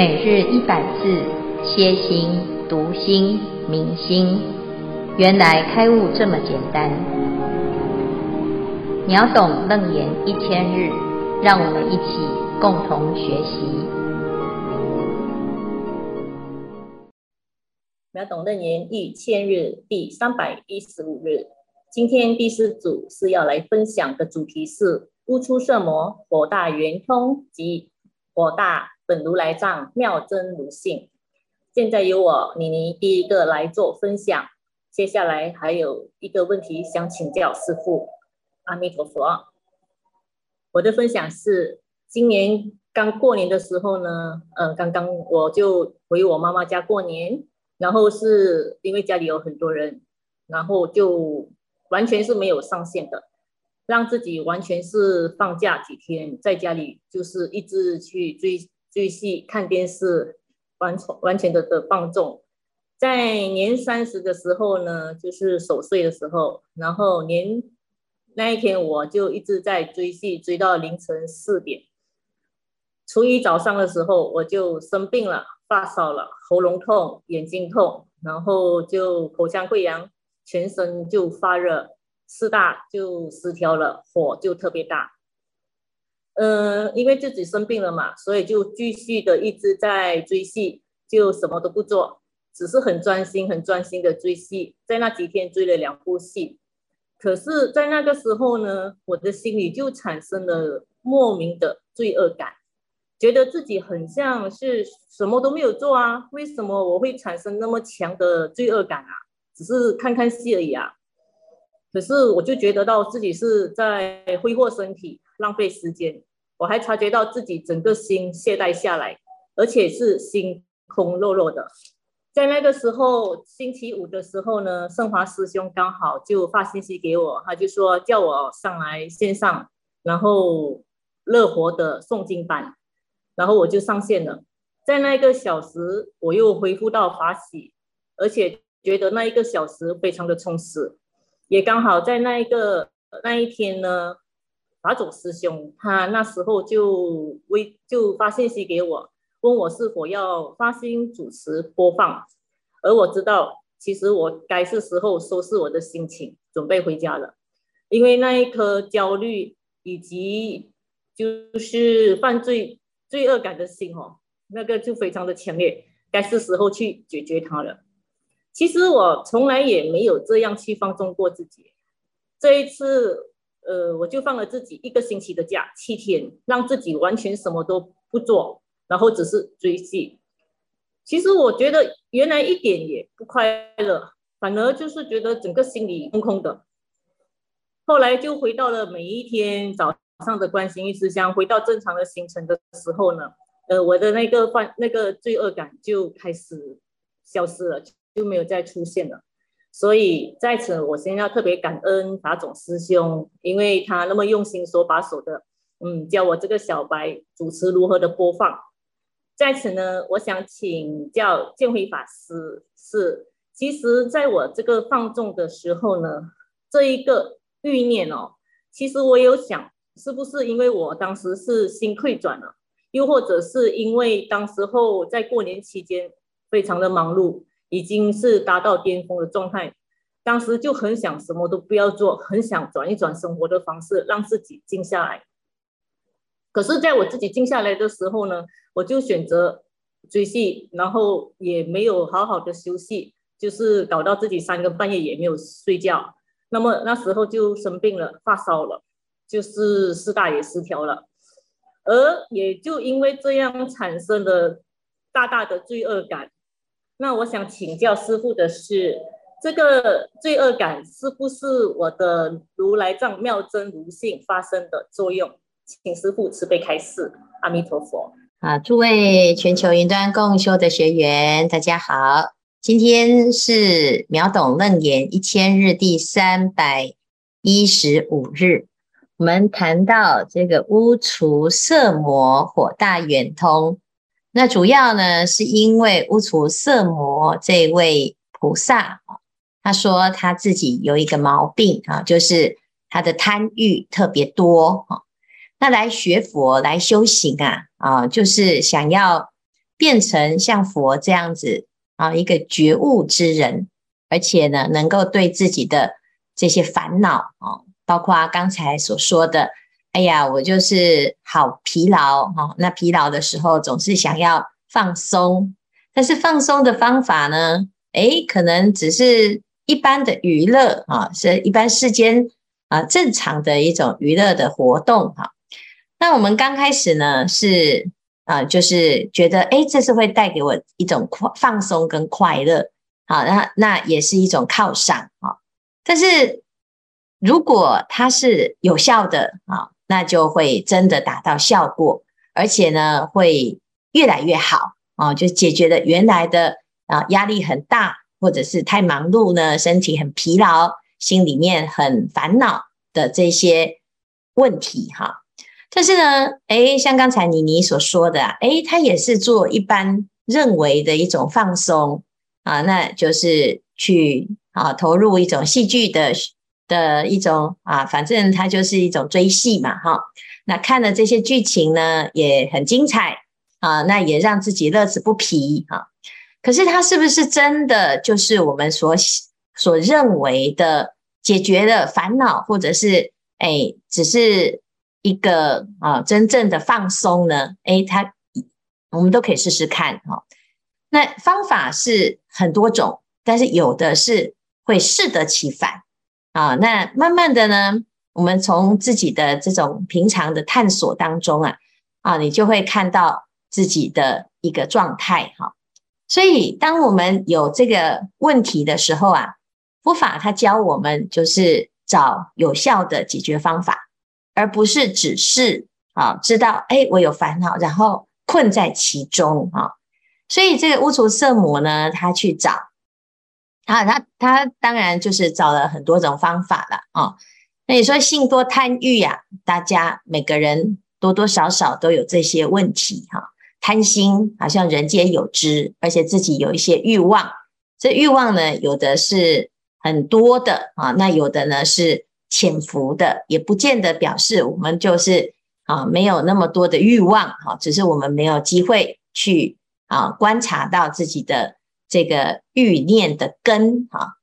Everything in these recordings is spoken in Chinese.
每日一百字，歇心、读心、明心，原来开悟这么简单。秒懂楞严一千日，让我们一起共同学习。秒懂楞严一千日第三百一十五日，今天第四组是要来分享的主题是乌出色魔火大圆通及火大。本如来藏妙真如性，现在由我妮妮第一个来做分享。接下来还有一个问题想请教师父。阿弥陀佛。我的分享是，今年刚过年的时候呢，嗯，刚刚我就回我妈妈家过年，然后是因为家里有很多人，然后就完全是没有上线的，让自己完全是放假几天，在家里就是一直去追。追戏、看电视，完全完全的的放纵。在年三十的时候呢，就是守岁的时候，然后年那一天我就一直在追戏，追到凌晨四点。初一早上的时候，我就生病了，发烧了，喉咙痛，眼睛痛，然后就口腔溃疡，全身就发热，四大就失调了，火就特别大。嗯、因为自己生病了嘛，所以就继续的一直在追戏，就什么都不做，只是很专心、很专心的追戏。在那几天追了两部戏，可是，在那个时候呢，我的心里就产生了莫名的罪恶感，觉得自己很像是什么都没有做啊，为什么我会产生那么强的罪恶感啊？只是看看戏而已啊。可是我就觉得到自己是在挥霍身体、浪费时间。我还察觉到自己整个心懈怠下来，而且是心空落落的。在那个时候，星期五的时候呢，圣华师兄刚好就发信息给我，他就说叫我上来线上，然后乐活的诵经班，然后我就上线了。在那一个小时，我又恢复到法喜，而且觉得那一个小时非常的充实，也刚好在那一个那一天呢。法总师兄，他那时候就微就发信息给我，问我是否要发心主持播放，而我知道，其实我该是时候收拾我的心情，准备回家了，因为那一颗焦虑以及就是犯罪罪恶感的心哦，那个就非常的强烈，该是时候去解决它了。其实我从来也没有这样去放纵过自己，这一次。呃，我就放了自己一个星期的假，七天，让自己完全什么都不做，然后只是追戏。其实我觉得原来一点也不快乐，反而就是觉得整个心里空空的。后来就回到了每一天早上的关心一思想，回到正常的行程的时候呢，呃，我的那个犯那个罪恶感就开始消失了，就没有再出现了。所以在此，我先要特别感恩法总师兄，因为他那么用心手把手的，嗯，教我这个小白主持如何的播放。在此呢，我想请教建辉法师，是其实在我这个放纵的时候呢，这一个欲念哦，其实我有想，是不是因为我当时是心退转了，又或者是因为当时候在过年期间非常的忙碌。已经是达到巅峰的状态，当时就很想什么都不要做，很想转一转生活的方式，让自己静下来。可是，在我自己静下来的时候呢，我就选择追戏，然后也没有好好的休息，就是搞到自己三更半夜也没有睡觉。那么那时候就生病了，发烧了，就是四大也失调了，而也就因为这样产生了大大的罪恶感。那我想请教师父的是，这个罪恶感是不是我的如来藏妙真如性发生的作用？请师父慈悲开示。阿弥陀佛。啊，诸位全球云端共修的学员，大家好，今天是秒懂楞严一千日第三百一十五日，我们谈到这个污除色魔火大圆通。那主要呢，是因为乌出色魔这位菩萨，他说他自己有一个毛病啊，就是他的贪欲特别多啊。那来学佛来修行啊，啊，就是想要变成像佛这样子啊，一个觉悟之人，而且呢，能够对自己的这些烦恼啊，包括刚才所说的，哎呀，我就是好疲劳哈，那疲劳的时候总是想要放松，但是放松的方法呢，诶，可能只是一般的娱乐啊，是一般世间啊正常的一种娱乐的活动哈。那我们刚开始呢是啊，就是觉得诶，这是会带给我一种快放松跟快乐，好，那那也是一种犒赏啊。但是如果它是有效的啊，那就会真的达到效果，而且呢会越来越好啊，就解决了原来的。啊，压力很大，或者是太忙碌呢，身体很疲劳，心里面很烦恼的这些问题哈。但是呢，诶，像刚才妮妮所说的，诶，他也是做一般认为的一种放松啊，那就是去啊投入一种戏剧的的一种啊，反正它就是一种追戏嘛哈。那看了这些剧情呢，也很精彩啊，那也让自己乐此不疲哈。可是它是不是真的就是我们所所认为的解决了烦恼，或者是哎，只是一个啊真正的放松呢？哎，它我们都可以试试看哈。那方法是很多种，但是有的是会适得其反啊。那慢慢的呢，我们从自己的这种平常的探索当中啊啊，你就会看到自己的一个状态哈。所以，当我们有这个问题的时候啊，佛法它教我们就是找有效的解决方法，而不是只是啊知道哎我有烦恼，然后困在其中啊。所以这个乌厨色魔呢，他去找啊，他他当然就是找了很多种方法了啊。那你说性多贪欲呀，大家每个人多多少少都有这些问题哈。贪心好像人皆有之，而且自己有一些欲望。这欲望呢，有的是很多的啊，那有的呢是潜伏的，也不见得表示我们就是啊没有那么多的欲望哈，只是我们没有机会去啊观察到自己的这个欲念的根啊。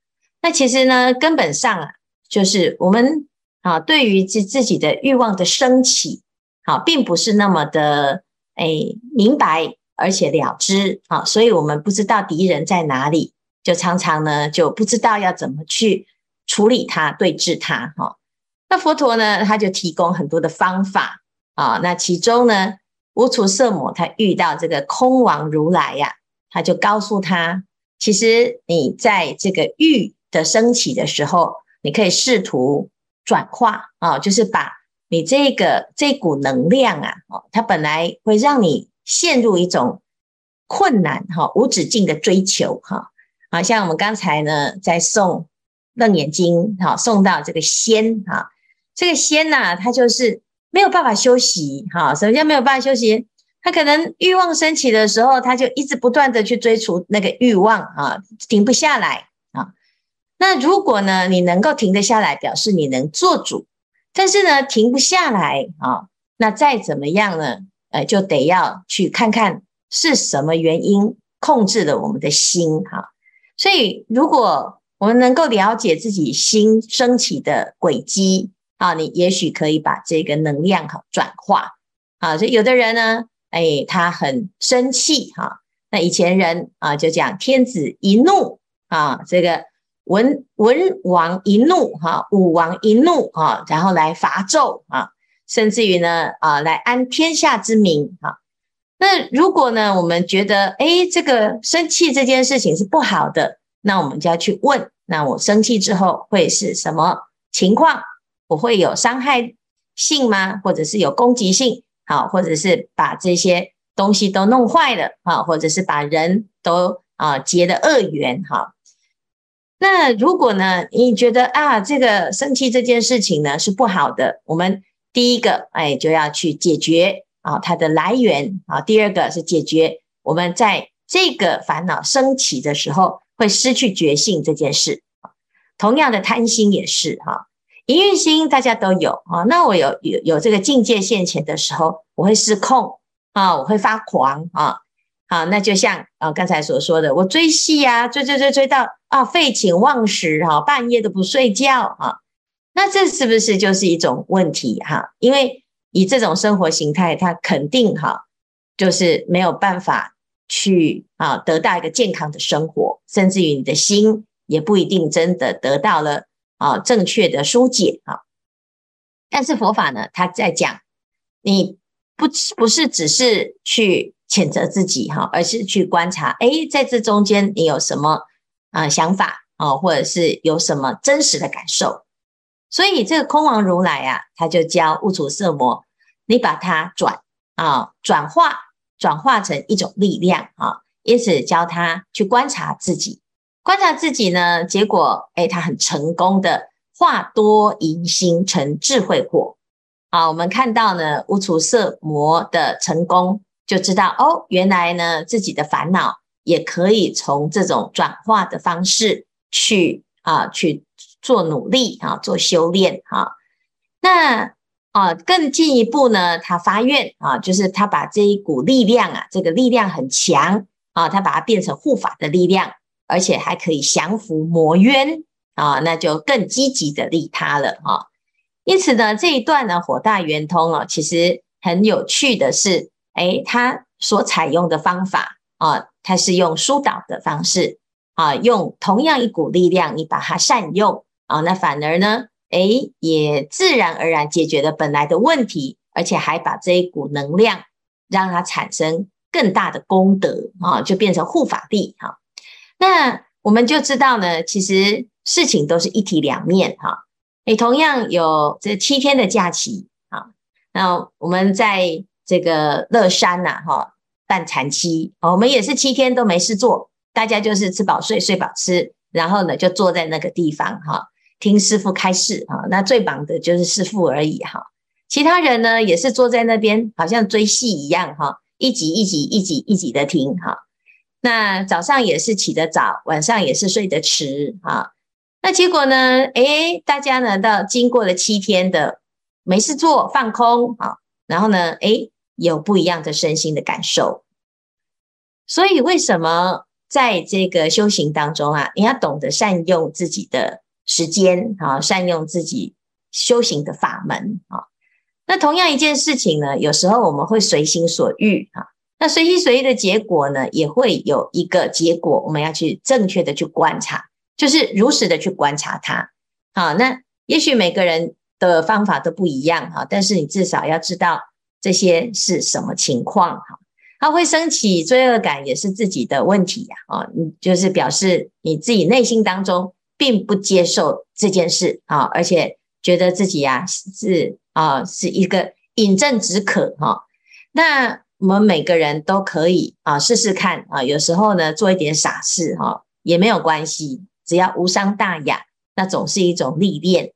那其实呢，根本上啊，就是我们啊对于自自己的欲望的升起，啊，并不是那么的。哎，明白而且了知啊，所以我们不知道敌人在哪里，就常常呢就不知道要怎么去处理它、对治它哈。那佛陀呢，他就提供很多的方法啊。那其中呢，无处色魔他遇到这个空王如来呀，他就告诉他，其实你在这个欲的升起的时候，你可以试图转化啊，就是把。你这个这股能量啊，哦，它本来会让你陷入一种困难哈，无止境的追求哈，好像我们刚才呢在送楞严经哈，送到这个仙哈，这个仙呐，它就是没有办法休息哈，什么叫没有办法休息？他可能欲望升起的时候，他就一直不断的去追逐那个欲望啊，停不下来啊。那如果呢，你能够停得下来，表示你能做主。但是呢，停不下来啊！那再怎么样呢？呃，就得要去看看是什么原因控制了我们的心哈。所以，如果我们能够了解自己心升起的轨迹啊，你也许可以把这个能量哈转化啊。所以，有的人呢，哎，他很生气哈。那以前人啊，就讲天子一怒啊，这个。文文王一怒哈，武王一怒哈，然后来伐纣啊，甚至于呢啊，来安天下之民哈。那如果呢，我们觉得诶，这个生气这件事情是不好的，那我们就要去问，那我生气之后会是什么情况？我会有伤害性吗？或者是有攻击性？好，或者是把这些东西都弄坏了啊，或者是把人都啊结了恶缘哈。那如果呢，你觉得啊，这个生气这件事情呢是不好的，我们第一个哎就要去解决啊它的来源啊，第二个是解决我们在这个烦恼升起的时候会失去觉性这件事。同样的贪心也是哈，淫欲心大家都有啊。那我有有有这个境界现前的时候，我会失控啊，我会发狂啊。好，那就像啊刚才所说的，我追戏啊，追追追追到啊废寝忘食哈，半夜都不睡觉啊，那这是不是就是一种问题哈？因为以这种生活形态，它肯定哈，就是没有办法去啊得到一个健康的生活，甚至于你的心也不一定真的得到了啊正确的疏解啊。但是佛法呢，他在讲你不不是只是去。谴责自己哈，而是去观察，哎，在这中间你有什么啊想法啊，或者是有什么真实的感受？所以这个空王如来啊，他就教悟处色魔，你把它转啊转化，转化成一种力量啊，因此教他去观察自己，观察自己呢，结果哎，他很成功的化多疑心成智慧火。啊，我们看到呢，无处色魔的成功。就知道哦，原来呢，自己的烦恼也可以从这种转化的方式去啊去做努力啊，做修炼啊。那啊更进一步呢，他发愿啊，就是他把这一股力量啊，这个力量很强啊，他把它变成护法的力量，而且还可以降伏魔冤啊，那就更积极的利他了啊。因此呢，这一段呢，火大圆通啊，其实很有趣的是。哎，他所采用的方法啊，他是用疏导的方式啊，用同样一股力量，你把它善用啊，那反而呢，哎，也自然而然解决了本来的问题，而且还把这一股能量让它产生更大的功德啊，就变成护法力哈。那我们就知道呢，其实事情都是一体两面哈。你同样有这七天的假期啊，那我们在。这个乐山呐，哈，办禅七，我们也是七天都没事做，大家就是吃饱睡，睡饱吃，然后呢就坐在那个地方哈，听师傅开示哈，那最忙的就是师傅而已哈，其他人呢也是坐在那边，好像追戏一样哈，一集一集一集一集的听哈，那早上也是起得早，晚上也是睡得迟啊，那结果呢，诶，大家呢到经过了七天的没事做，放空啊，然后呢，诶。有不一样的身心的感受，所以为什么在这个修行当中啊，你要懂得善用自己的时间啊，善用自己修行的法门啊。那同样一件事情呢，有时候我们会随心所欲啊，那随心随意的结果呢，也会有一个结果，我们要去正确的去观察，就是如实的去观察它。好，那也许每个人的方法都不一样哈，但是你至少要知道。这些是什么情况？哈，它会升起罪恶感，也是自己的问题呀。啊，你就是表示你自己内心当中并不接受这件事啊，而且觉得自己呀是啊是一个饮鸩止渴哈。那我们每个人都可以啊试试看啊，有时候呢做一点傻事哈也没有关系，只要无伤大雅，那总是一种历练。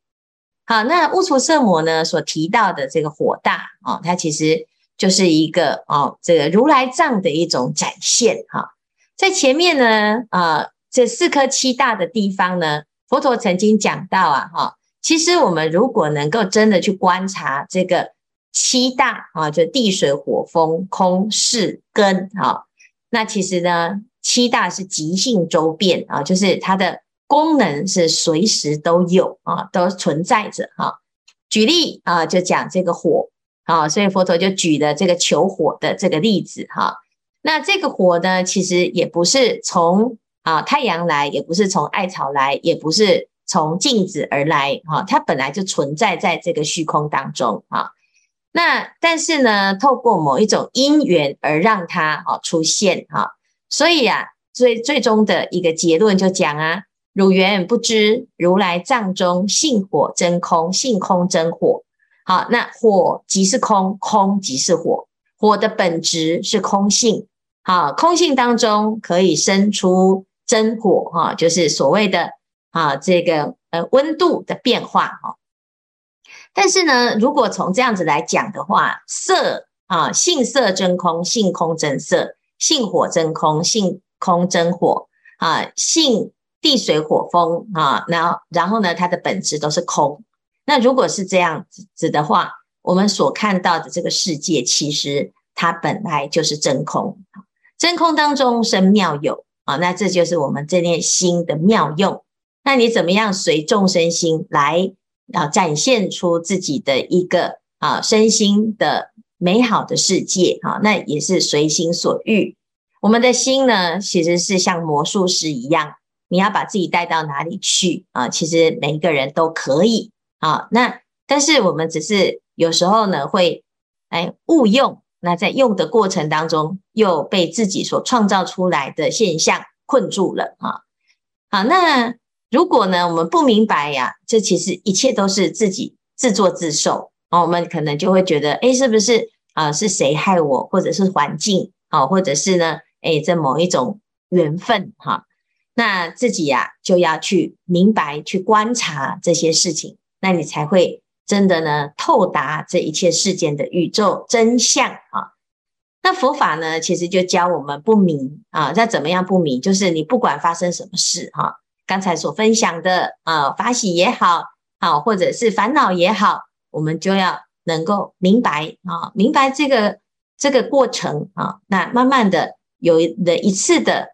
好，那悟处色魔呢所提到的这个火大啊，它其实就是一个哦，这个如来藏的一种展现哈。在前面呢，啊，这四颗七大的地方呢，佛陀曾经讲到啊，哈，其实我们如果能够真的去观察这个七大啊，就地水火风空识根啊，那其实呢，七大是即性周遍啊，就是它的。功能是随时都有啊，都存在着哈。举例啊，就讲这个火啊，所以佛陀就举了这个求火的这个例子哈。那这个火呢，其实也不是从啊太阳来，也不是从艾草来，也不是从镜子而来哈，它本来就存在在这个虚空当中啊。那但是呢，透过某一种因缘而让它啊出现哈。所以啊，最最终的一个结论就讲啊。汝缘不知，如来藏中性火真空，性空真火。好，那火即是空，空即是火，火的本质是空性。好，空性当中可以生出真火，哈，就是所谓的啊这个呃温度的变化，哈。但是呢，如果从这样子来讲的话，色啊性色真空，性空真色，性火真空，性空真火啊性。地水火风啊，然后然后呢，它的本质都是空。那如果是这样子的话，我们所看到的这个世界，其实它本来就是真空。真空当中生妙有啊，那这就是我们这念心的妙用。那你怎么样随众生心来啊，展现出自己的一个啊身心的美好的世界哈？那也是随心所欲。我们的心呢，其实是像魔术师一样，你要把自己带到哪里去啊？其实每一个人都可以啊。那但是我们只是有时候呢，会哎误用。那在用的过程当中，又被自己所创造出来的现象困住了啊！好，那如果呢，我们不明白呀，这其实一切都是自己自作自受哦，我们可能就会觉得，诶，是不是啊？是谁害我，或者是环境啊，或者是呢？诶，这某一种缘分哈，那自己呀就要去明白，去观察这些事情，那你才会。真的呢，透达这一切事件的宇宙真相啊！那佛法呢，其实就教我们不迷啊。那怎么样不迷？就是你不管发生什么事哈、啊，刚才所分享的啊，法喜也好，好、啊、或者是烦恼也好，我们就要能够明白啊，明白这个这个过程啊。那慢慢的有的一次的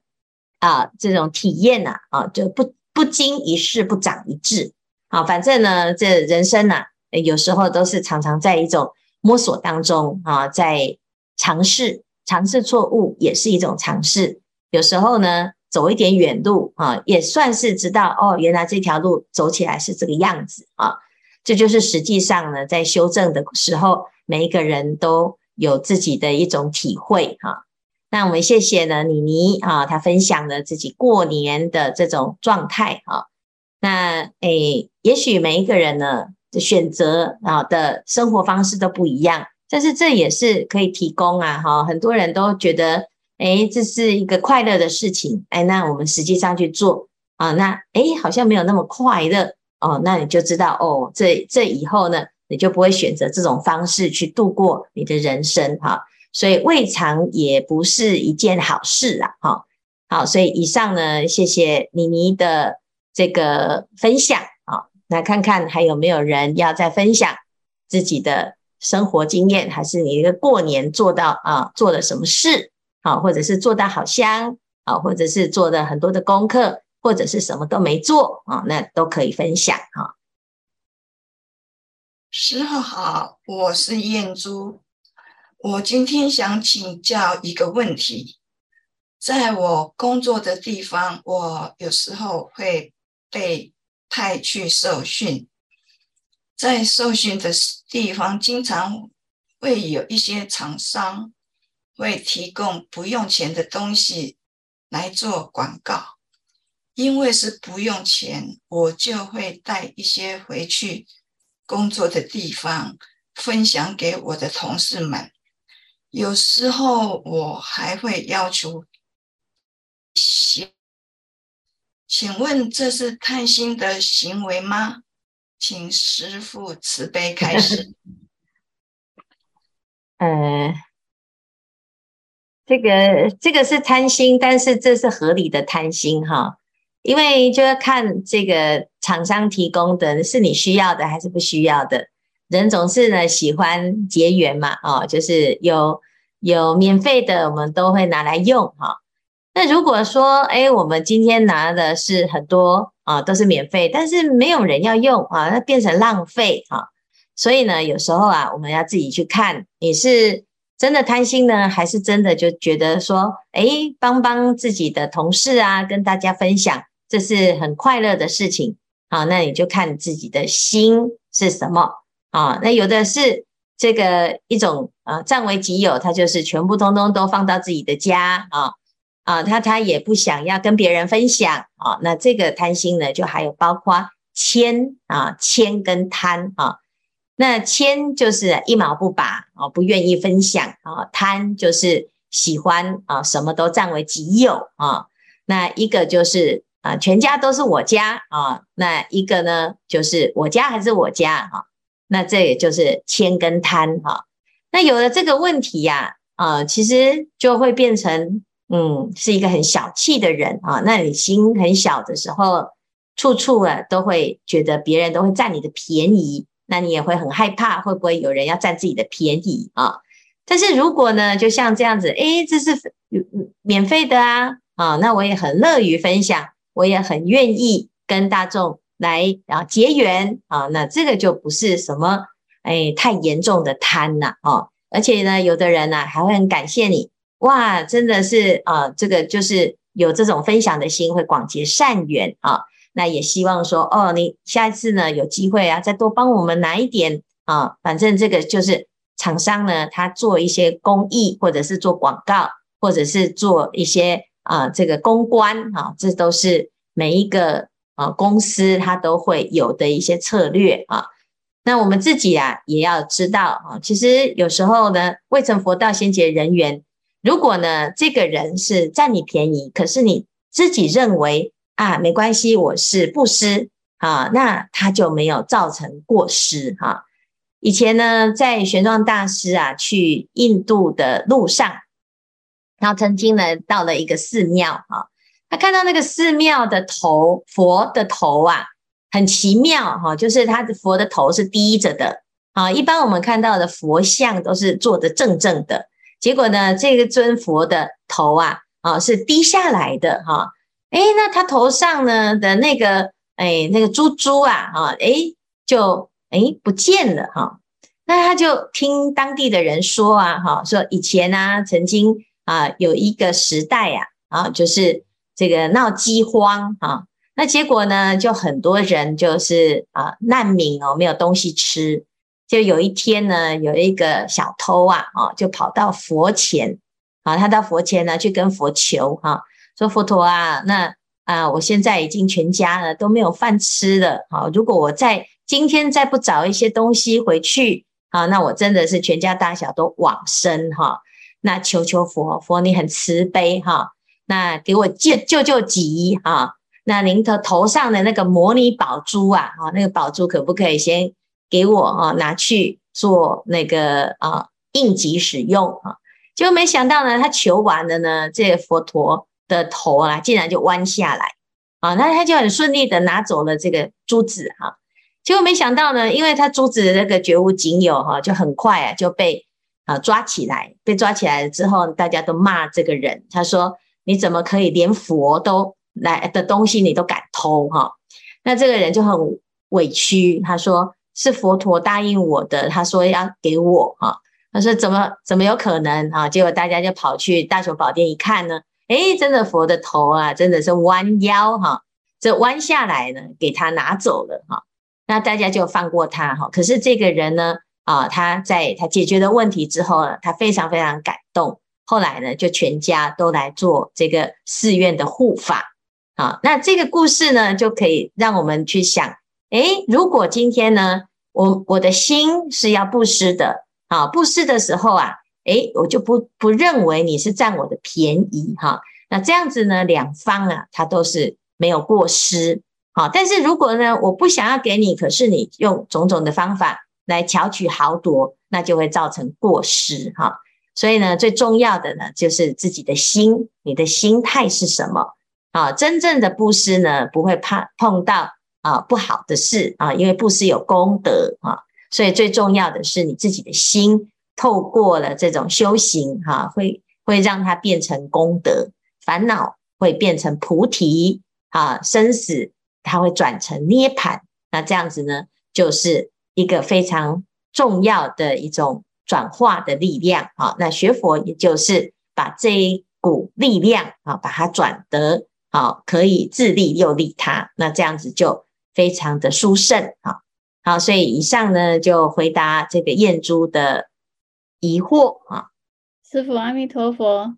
啊这种体验呐啊，就不不经一事不长一智。啊，反正呢，这人生呐、有时候都是常常在一种摸索当中啊，在尝试尝试错误也是一种尝试。有时候呢，走一点远路啊，也算是知道哦，原来这条路走起来是这个样子啊。这就是实际上呢，在修正的时候，每一个人都有自己的一种体会哈。那我们谢谢呢，妮妮啊，她分享了自己过年的这种状态啊。那诶，也许每一个人呢。的选择啊的生活方式都不一样，但是这也是可以提供啊哈，很多人都觉得诶，这是一个快乐的事情，诶，那我们实际上去做啊，那诶，好像没有那么快乐哦，那你就知道哦，这这以后呢，你就不会选择这种方式去度过你的人生哈，所以未尝也不是一件好事啊哈，好，所以以上呢，谢谢妮妮的这个分享。来看看还有没有人要再分享自己的生活经验，还是你一个过年做到啊，做了什么事啊，或者是做到好香啊，或者是做的很多的功课，或者是什么都没做啊，那都可以分享哈。师父好，我是燕珠，我今天想请教一个问题，在我工作的地方，我有时候会被。派去受训，在受训的地方，经常会有一些厂商会提供不用钱的东西来做广告。因为是不用钱，我就会带一些回去工作的地方，分享给我的同事们。有时候我还会要求写。请问这是贪心的行为吗？请师父慈悲开示。呃，这个这个是贪心，但是这是合理的贪心哈，因为就要看这个厂商提供的是你需要的还是不需要的。人总是呢喜欢结缘嘛，哦，就是有有免费的，我们都会拿来用哈。那如果说，哎，我们今天拿的是很多啊，都是免费，但是没有人要用啊，那变成浪费啊。所以呢，有时候啊，我们要自己去看，你是真的贪心呢，还是真的就觉得说，哎，帮帮自己的同事啊，跟大家分享，这是很快乐的事情啊。那你就看自己的心是什么啊。那有的是这个一种啊，占为己有，他就是全部通通都放到自己的家啊。啊，他他也不想要跟别人分享啊，那这个贪心呢，就还有包括慳啊，慳跟贪啊，那谦就是一毛不拔啊，不愿意分享啊，贪就是喜欢啊，什么都占为己有啊，那一个就是啊，全家都是我家啊，那一个呢，就是我家还是我家啊，那这也就是谦跟贪哈，那有了这个问题呀，啊，其实就会变成。嗯，是一个很小气的人啊。那你心很小的时候，处处啊都会觉得别人都会占你的便宜，那你也会很害怕，会不会有人要占自己的便宜啊？但是如果呢，就像这样子，诶，这是免费的啊，啊，那我也很乐于分享，我也很愿意跟大众来啊结缘啊，那这个就不是什么哎太严重的贪呐，哦，而且呢，有的人呢、啊、还会很感谢你，哇，真的是啊，这个就是有这种分享的心，会广结善缘啊。那也希望说，哦，你下一次呢有机会啊，再多帮我们拿一点啊。反正这个就是厂商呢，他做一些公益，或者是做广告，或者是做一些啊这个公关啊，这都是每一个啊公司它都会有的一些策略啊。那我们自己啊也要知道啊，其实有时候呢，未成佛道先结人缘。如果呢这个人是占你便宜，可是你自己认为。啊，没关系，我是布施啊，那他就没有造成过失哈、啊。以前呢，在玄奘大师啊去印度的路上，然后曾经呢到了一个寺庙啊，他看到那个寺庙的头佛的头啊，很奇妙哈、啊，就是他的佛的头是低着的啊。一般我们看到的佛像都是坐得正正的，结果呢，这个尊佛的头啊啊是低下来的哈。啊哎，那他头上呢的那个，哎，那个珠珠啊，哈，哎，就哎不见了哈。那他就听当地的人说啊，哈，说以前啊，曾经啊有一个时代呀，啊，就是这个闹饥荒啊，那结果呢，就很多人就是啊难民哦，没有东西吃。就有一天呢，有一个小偷啊，啊，就跑到佛前，啊，他到佛前呢去跟佛求哈。说佛陀啊，那啊，我现在已经全家了都没有饭吃了。好，如果我在今天再不找一些东西回去，啊，那我真的是全家大小都往生哈。那求求佛，佛你很慈悲哈，那给我救救救急哈。那您的头上的那个摩尼宝珠啊，啊，那个宝珠可不可以先给我啊拿去做那个啊应急使用啊？结果没想到呢，他求完了呢，这个佛陀。的头啊，竟然就弯下来啊！那他就很顺利的拿走了这个珠子哈。结果没想到呢，因为他珠子的那个绝无仅有哈，就很快啊就被啊抓起来。被抓起来了之后，大家都骂这个人。他说：“你怎么可以连佛都来的东西你都敢偷哈？”那这个人就很委屈，他说：“是佛陀答应我的，他说要给我哈。”他说：“怎么怎么有可能啊？”结果大家就跑去大雄宝殿一看呢。哎，真的佛的头啊，真的是弯腰哈，这弯下来呢，给他拿走了哈。那大家就放过他哈。可是这个人呢，啊，他在他解决了问题之后呢，他非常非常感动。后来呢，就全家都来做这个寺院的护法。啊，那这个故事呢，就可以让我们去想：哎，如果今天呢，我我的心是要布施的啊，布施的时候啊。诶，我就不不认为你是占我的便宜哈，那这样子呢，两方啊，他都是没有过失，好，但是如果呢，我不想要给你，可是你用种种的方法来巧取豪夺，那就会造成过失哈。所以呢，最重要的呢，就是自己的心，你的心态是什么啊？真正的布施呢，不会怕碰到啊不好的事啊，因为布施有功德啊，所以最重要的是你自己的心。透过了这种修行，哈，会会让它变成功德，烦恼会变成菩提，啊，生死它会转成涅槃。那这样子呢，就是一个非常重要的一种转化的力量，啊。那学佛也就是把这一股力量，啊，把它转得，好，可以自利又利他。那这样子就非常的殊胜，啊。好，所以以上呢，就回答这个燕珠的。疑惑啊，师父阿弥陀佛，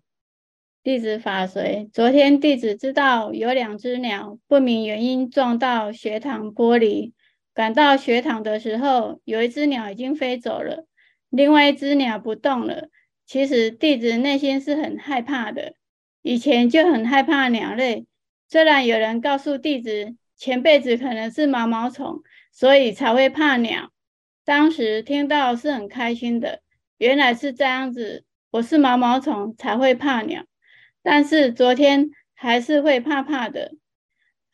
弟子法随。昨天弟子知道有两只鸟不明原因撞到学堂玻璃，赶到学堂的时候，有一只鸟已经飞走了，另外一只鸟不动了。其实弟子内心是很害怕的，以前就很害怕鸟类。虽然有人告诉弟子前辈子可能是毛毛虫，所以才会怕鸟，当时听到是很开心的。原来是这样子，我是毛毛虫才会怕鸟，但是昨天还是会怕怕的。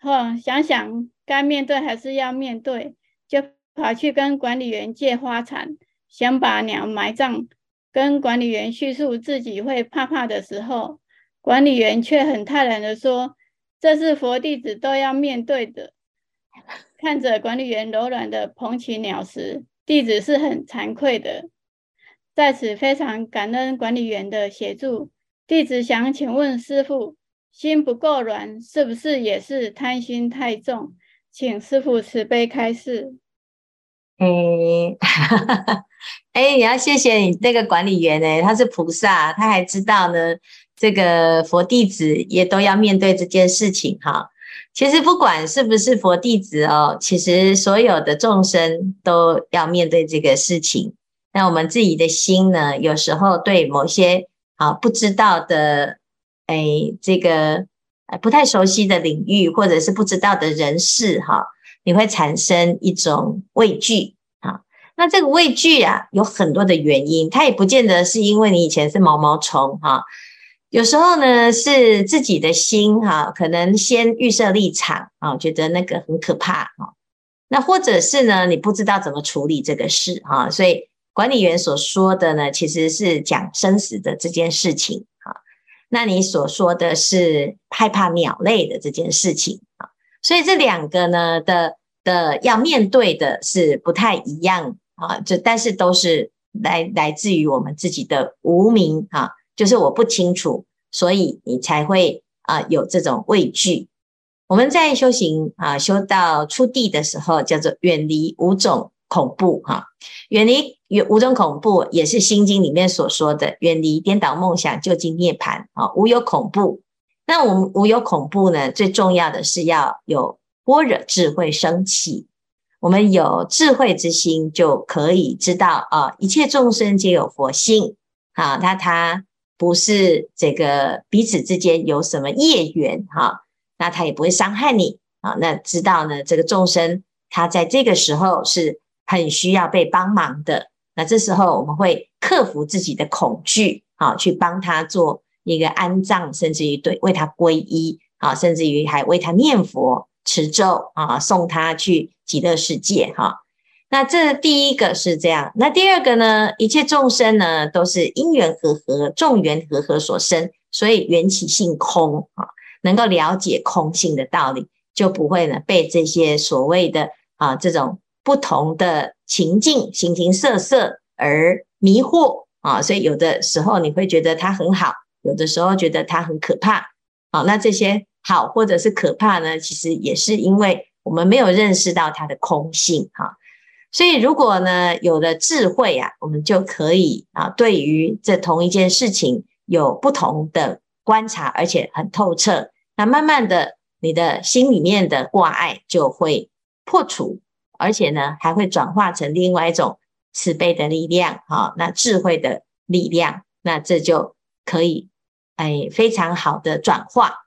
哦，想想该面对还是要面对，就跑去跟管理员借花铲，想把鸟埋葬。跟管理员叙述自己会怕怕的时候，管理员却很泰然的说：“这是佛弟子都要面对的。”看着管理员柔软的捧起鸟时，弟子是很惭愧的。在此非常感恩管理员的协助。弟子想请问师傅，心不够软，是不是也是贪心太重？请师傅慈悲开示。哎，哎，你要谢谢你那个管理员呢，他是菩萨，他还知道呢，这个佛弟子也都要面对这件事情哈。其实不管是不是佛弟子哦，其实所有的众生都要面对这个事情。那我们自己的心呢，有时候对某些。啊，不知道的，哎，这个不太熟悉的领域，或者是不知道的人事，哈，你会产生一种畏惧啊。那这个畏惧啊，有很多的原因，它也不见得是因为你以前是毛毛虫哈。有时候呢，是自己的心哈，可能先预设立场啊，觉得那个很可怕哈。那或者是呢，你不知道怎么处理这个事哈，所以。管理员所说的呢，其实是讲生死的这件事情啊。那你所说的是害怕鸟类的这件事情啊。所以这两个呢的的要面对的是不太一样啊。这但是都是来来自于我们自己的无明啊，就是我不清楚，所以你才会啊有这种畏惧。我们在修行啊，修到初地的时候，叫做远离五种恐怖哈，远离。有五种恐怖，也是《心经》里面所说的，远离颠倒梦想，究竟涅槃啊！无有恐怖。那我们无有恐怖呢？最重要的是要有般若智慧升起。我们有智慧之心，就可以知道啊，一切众生皆有佛性啊。那他不是这个彼此之间有什么业缘哈，那他也不会伤害你啊。那知道呢，这个众生他在这个时候是很需要被帮忙的。那这时候我们会克服自己的恐惧，啊，去帮他做一个安葬，甚至于对为他皈依，啊，甚至于还为他念佛持咒，啊，送他去极乐世界，哈。那这第一个是这样，那第二个呢？一切众生呢，都是因缘和合、众缘和合所生，所以缘起性空，啊，能够了解空性的道理，就不会呢被这些所谓的啊这种。不同的情境，形形色色而迷惑啊，所以有的时候你会觉得它很好，有的时候觉得它很可怕。好，那这些好或者是可怕呢，其实也是因为我们没有认识到它的空性哈。所以如果呢有了智慧啊，我们就可以啊，对于这同一件事情有不同的观察，而且很透彻。那慢慢的，你的心里面的挂碍就会破除。而且呢，还会转化成另外一种慈悲的力量，哈，那智慧的力量，那这就可以，哎，非常好的转化。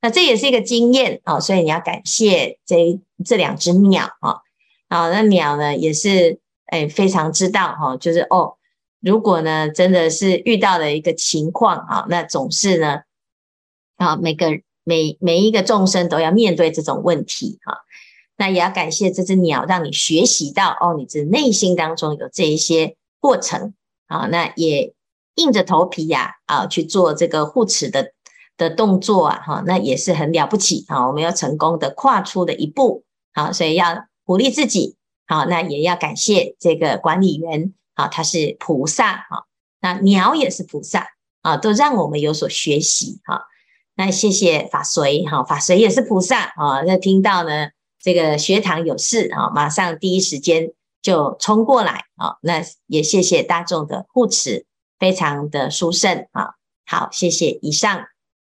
那这也是一个经验啊，所以你要感谢这这两只鸟啊，啊，那鸟呢也是，哎，非常知道哈，就是哦，如果呢真的是遇到了一个情况啊，那总是呢，啊，每个每每一个众生都要面对这种问题哈。那也要感谢这只鸟，让你学习到哦，你这内心当中有这一些过程啊。那也硬着头皮呀啊去做这个护持的的动作啊，哈，那也是很了不起啊。我们要成功的跨出的一步，好，所以要鼓励自己，好，那也要感谢这个管理员啊，他是菩萨啊，那鸟也是菩萨啊，都让我们有所学习哈。那谢谢法随哈，法随也是菩萨啊，那听到呢。这个学堂有事啊，马上第一时间就冲过来啊！那也谢谢大众的护持，非常的殊胜啊！好，谢谢以上。